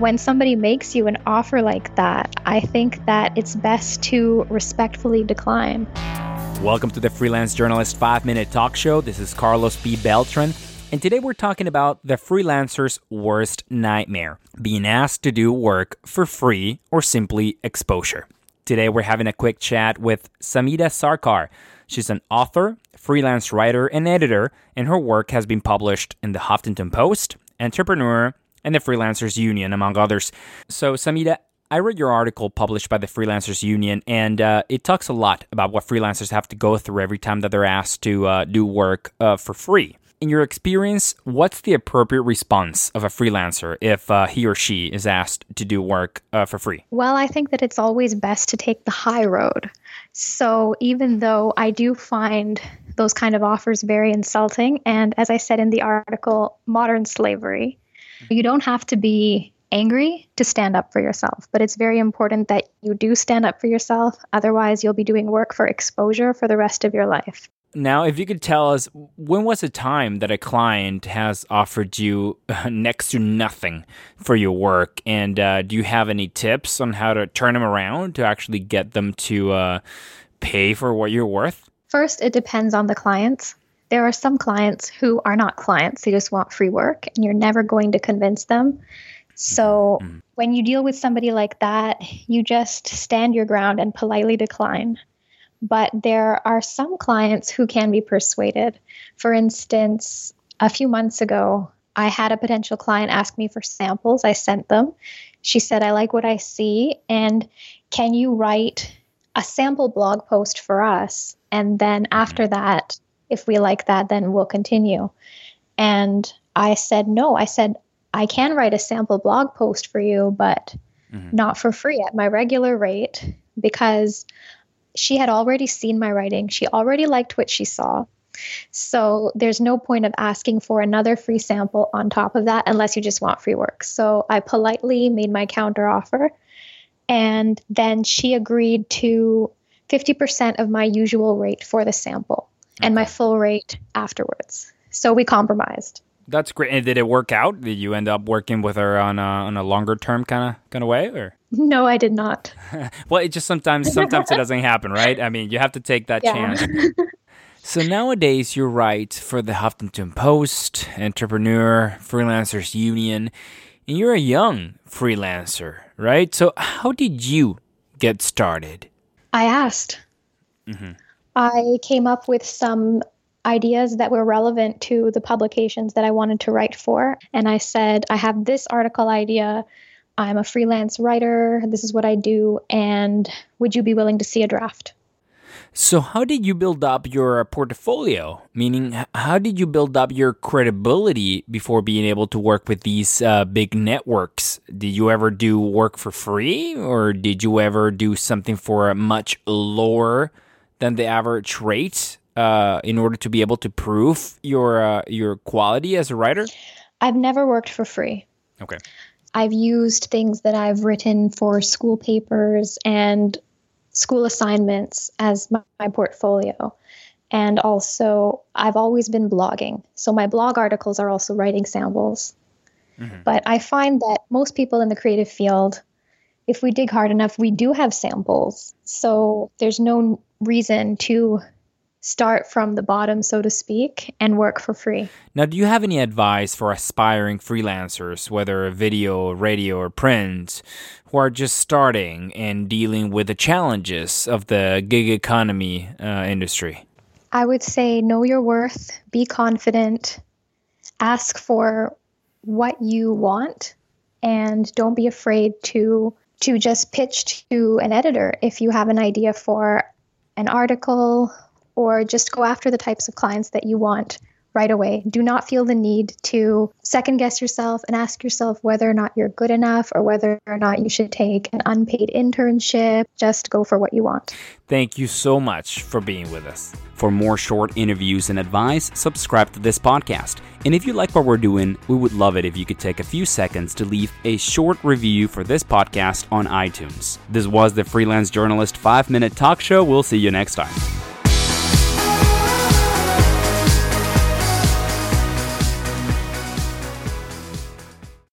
when somebody makes you an offer like that, I think that it's best to respectfully decline. Welcome to the Freelance Journalist 5 Minute Talk Show. This is Carlos P. Beltran. And today we're talking about the freelancer's worst nightmare being asked to do work for free or simply exposure. Today we're having a quick chat with Samita Sarkar. She's an author, freelance writer, and editor, and her work has been published in the Huffington Post, Entrepreneur, and the Freelancers Union, among others. So, Samita, I read your article published by the Freelancers Union, and uh, it talks a lot about what freelancers have to go through every time that they're asked to uh, do work uh, for free. In your experience, what's the appropriate response of a freelancer if uh, he or she is asked to do work uh, for free? Well, I think that it's always best to take the high road. So, even though I do find those kind of offers very insulting, and as I said in the article, modern slavery, you don't have to be angry to stand up for yourself, but it's very important that you do stand up for yourself. Otherwise, you'll be doing work for exposure for the rest of your life. Now, if you could tell us, when was a time that a client has offered you next to nothing for your work? And uh, do you have any tips on how to turn them around to actually get them to uh, pay for what you're worth? First, it depends on the clients. There are some clients who are not clients, they just want free work, and you're never going to convince them. So mm-hmm. when you deal with somebody like that, you just stand your ground and politely decline. But there are some clients who can be persuaded. For instance, a few months ago, I had a potential client ask me for samples. I sent them. She said, I like what I see. And can you write a sample blog post for us? And then after that, if we like that, then we'll continue. And I said, no. I said, I can write a sample blog post for you, but mm-hmm. not for free at my regular rate because she had already seen my writing. She already liked what she saw. So there's no point of asking for another free sample on top of that unless you just want free work. So I politely made my counter offer. And then she agreed to 50% of my usual rate for the sample. And my full rate afterwards. So we compromised. That's great. And did it work out? Did you end up working with her on a, on a longer term kind of kind of way, or? No, I did not. well, it just sometimes sometimes it doesn't happen, right? I mean, you have to take that yeah. chance. So nowadays, you write for the Huffington Post, Entrepreneur, Freelancers Union, and you're a young freelancer, right? So how did you get started? I asked. Mm-hmm. I came up with some ideas that were relevant to the publications that I wanted to write for. And I said, I have this article idea. I'm a freelance writer. This is what I do. And would you be willing to see a draft? So, how did you build up your portfolio? Meaning, how did you build up your credibility before being able to work with these uh, big networks? Did you ever do work for free, or did you ever do something for a much lower than the average rate? uh, in order to be able to prove your uh, your quality as a writer? I've never worked for free. Okay. I've used things that I've written for school papers and school assignments as my, my portfolio. And also, I've always been blogging. So my blog articles are also writing samples. Mm-hmm. But I find that most people in the creative field, if we dig hard enough, we do have samples. So there's no reason to start from the bottom, so to speak, and work for free. Now, do you have any advice for aspiring freelancers, whether video, radio, or print, who are just starting and dealing with the challenges of the gig economy uh, industry? I would say know your worth, be confident, ask for what you want, and don't be afraid to to just pitch to an editor if you have an idea for an article or just go after the types of clients that you want right away. Do not feel the need to second guess yourself and ask yourself whether or not you're good enough or whether or not you should take an unpaid internship. Just go for what you want. Thank you so much for being with us. For more short interviews and advice, subscribe to this podcast. And if you like what we're doing, we would love it if you could take a few seconds to leave a short review for this podcast on iTunes. This was the Freelance Journalist 5 Minute Talk Show. We'll see you next time.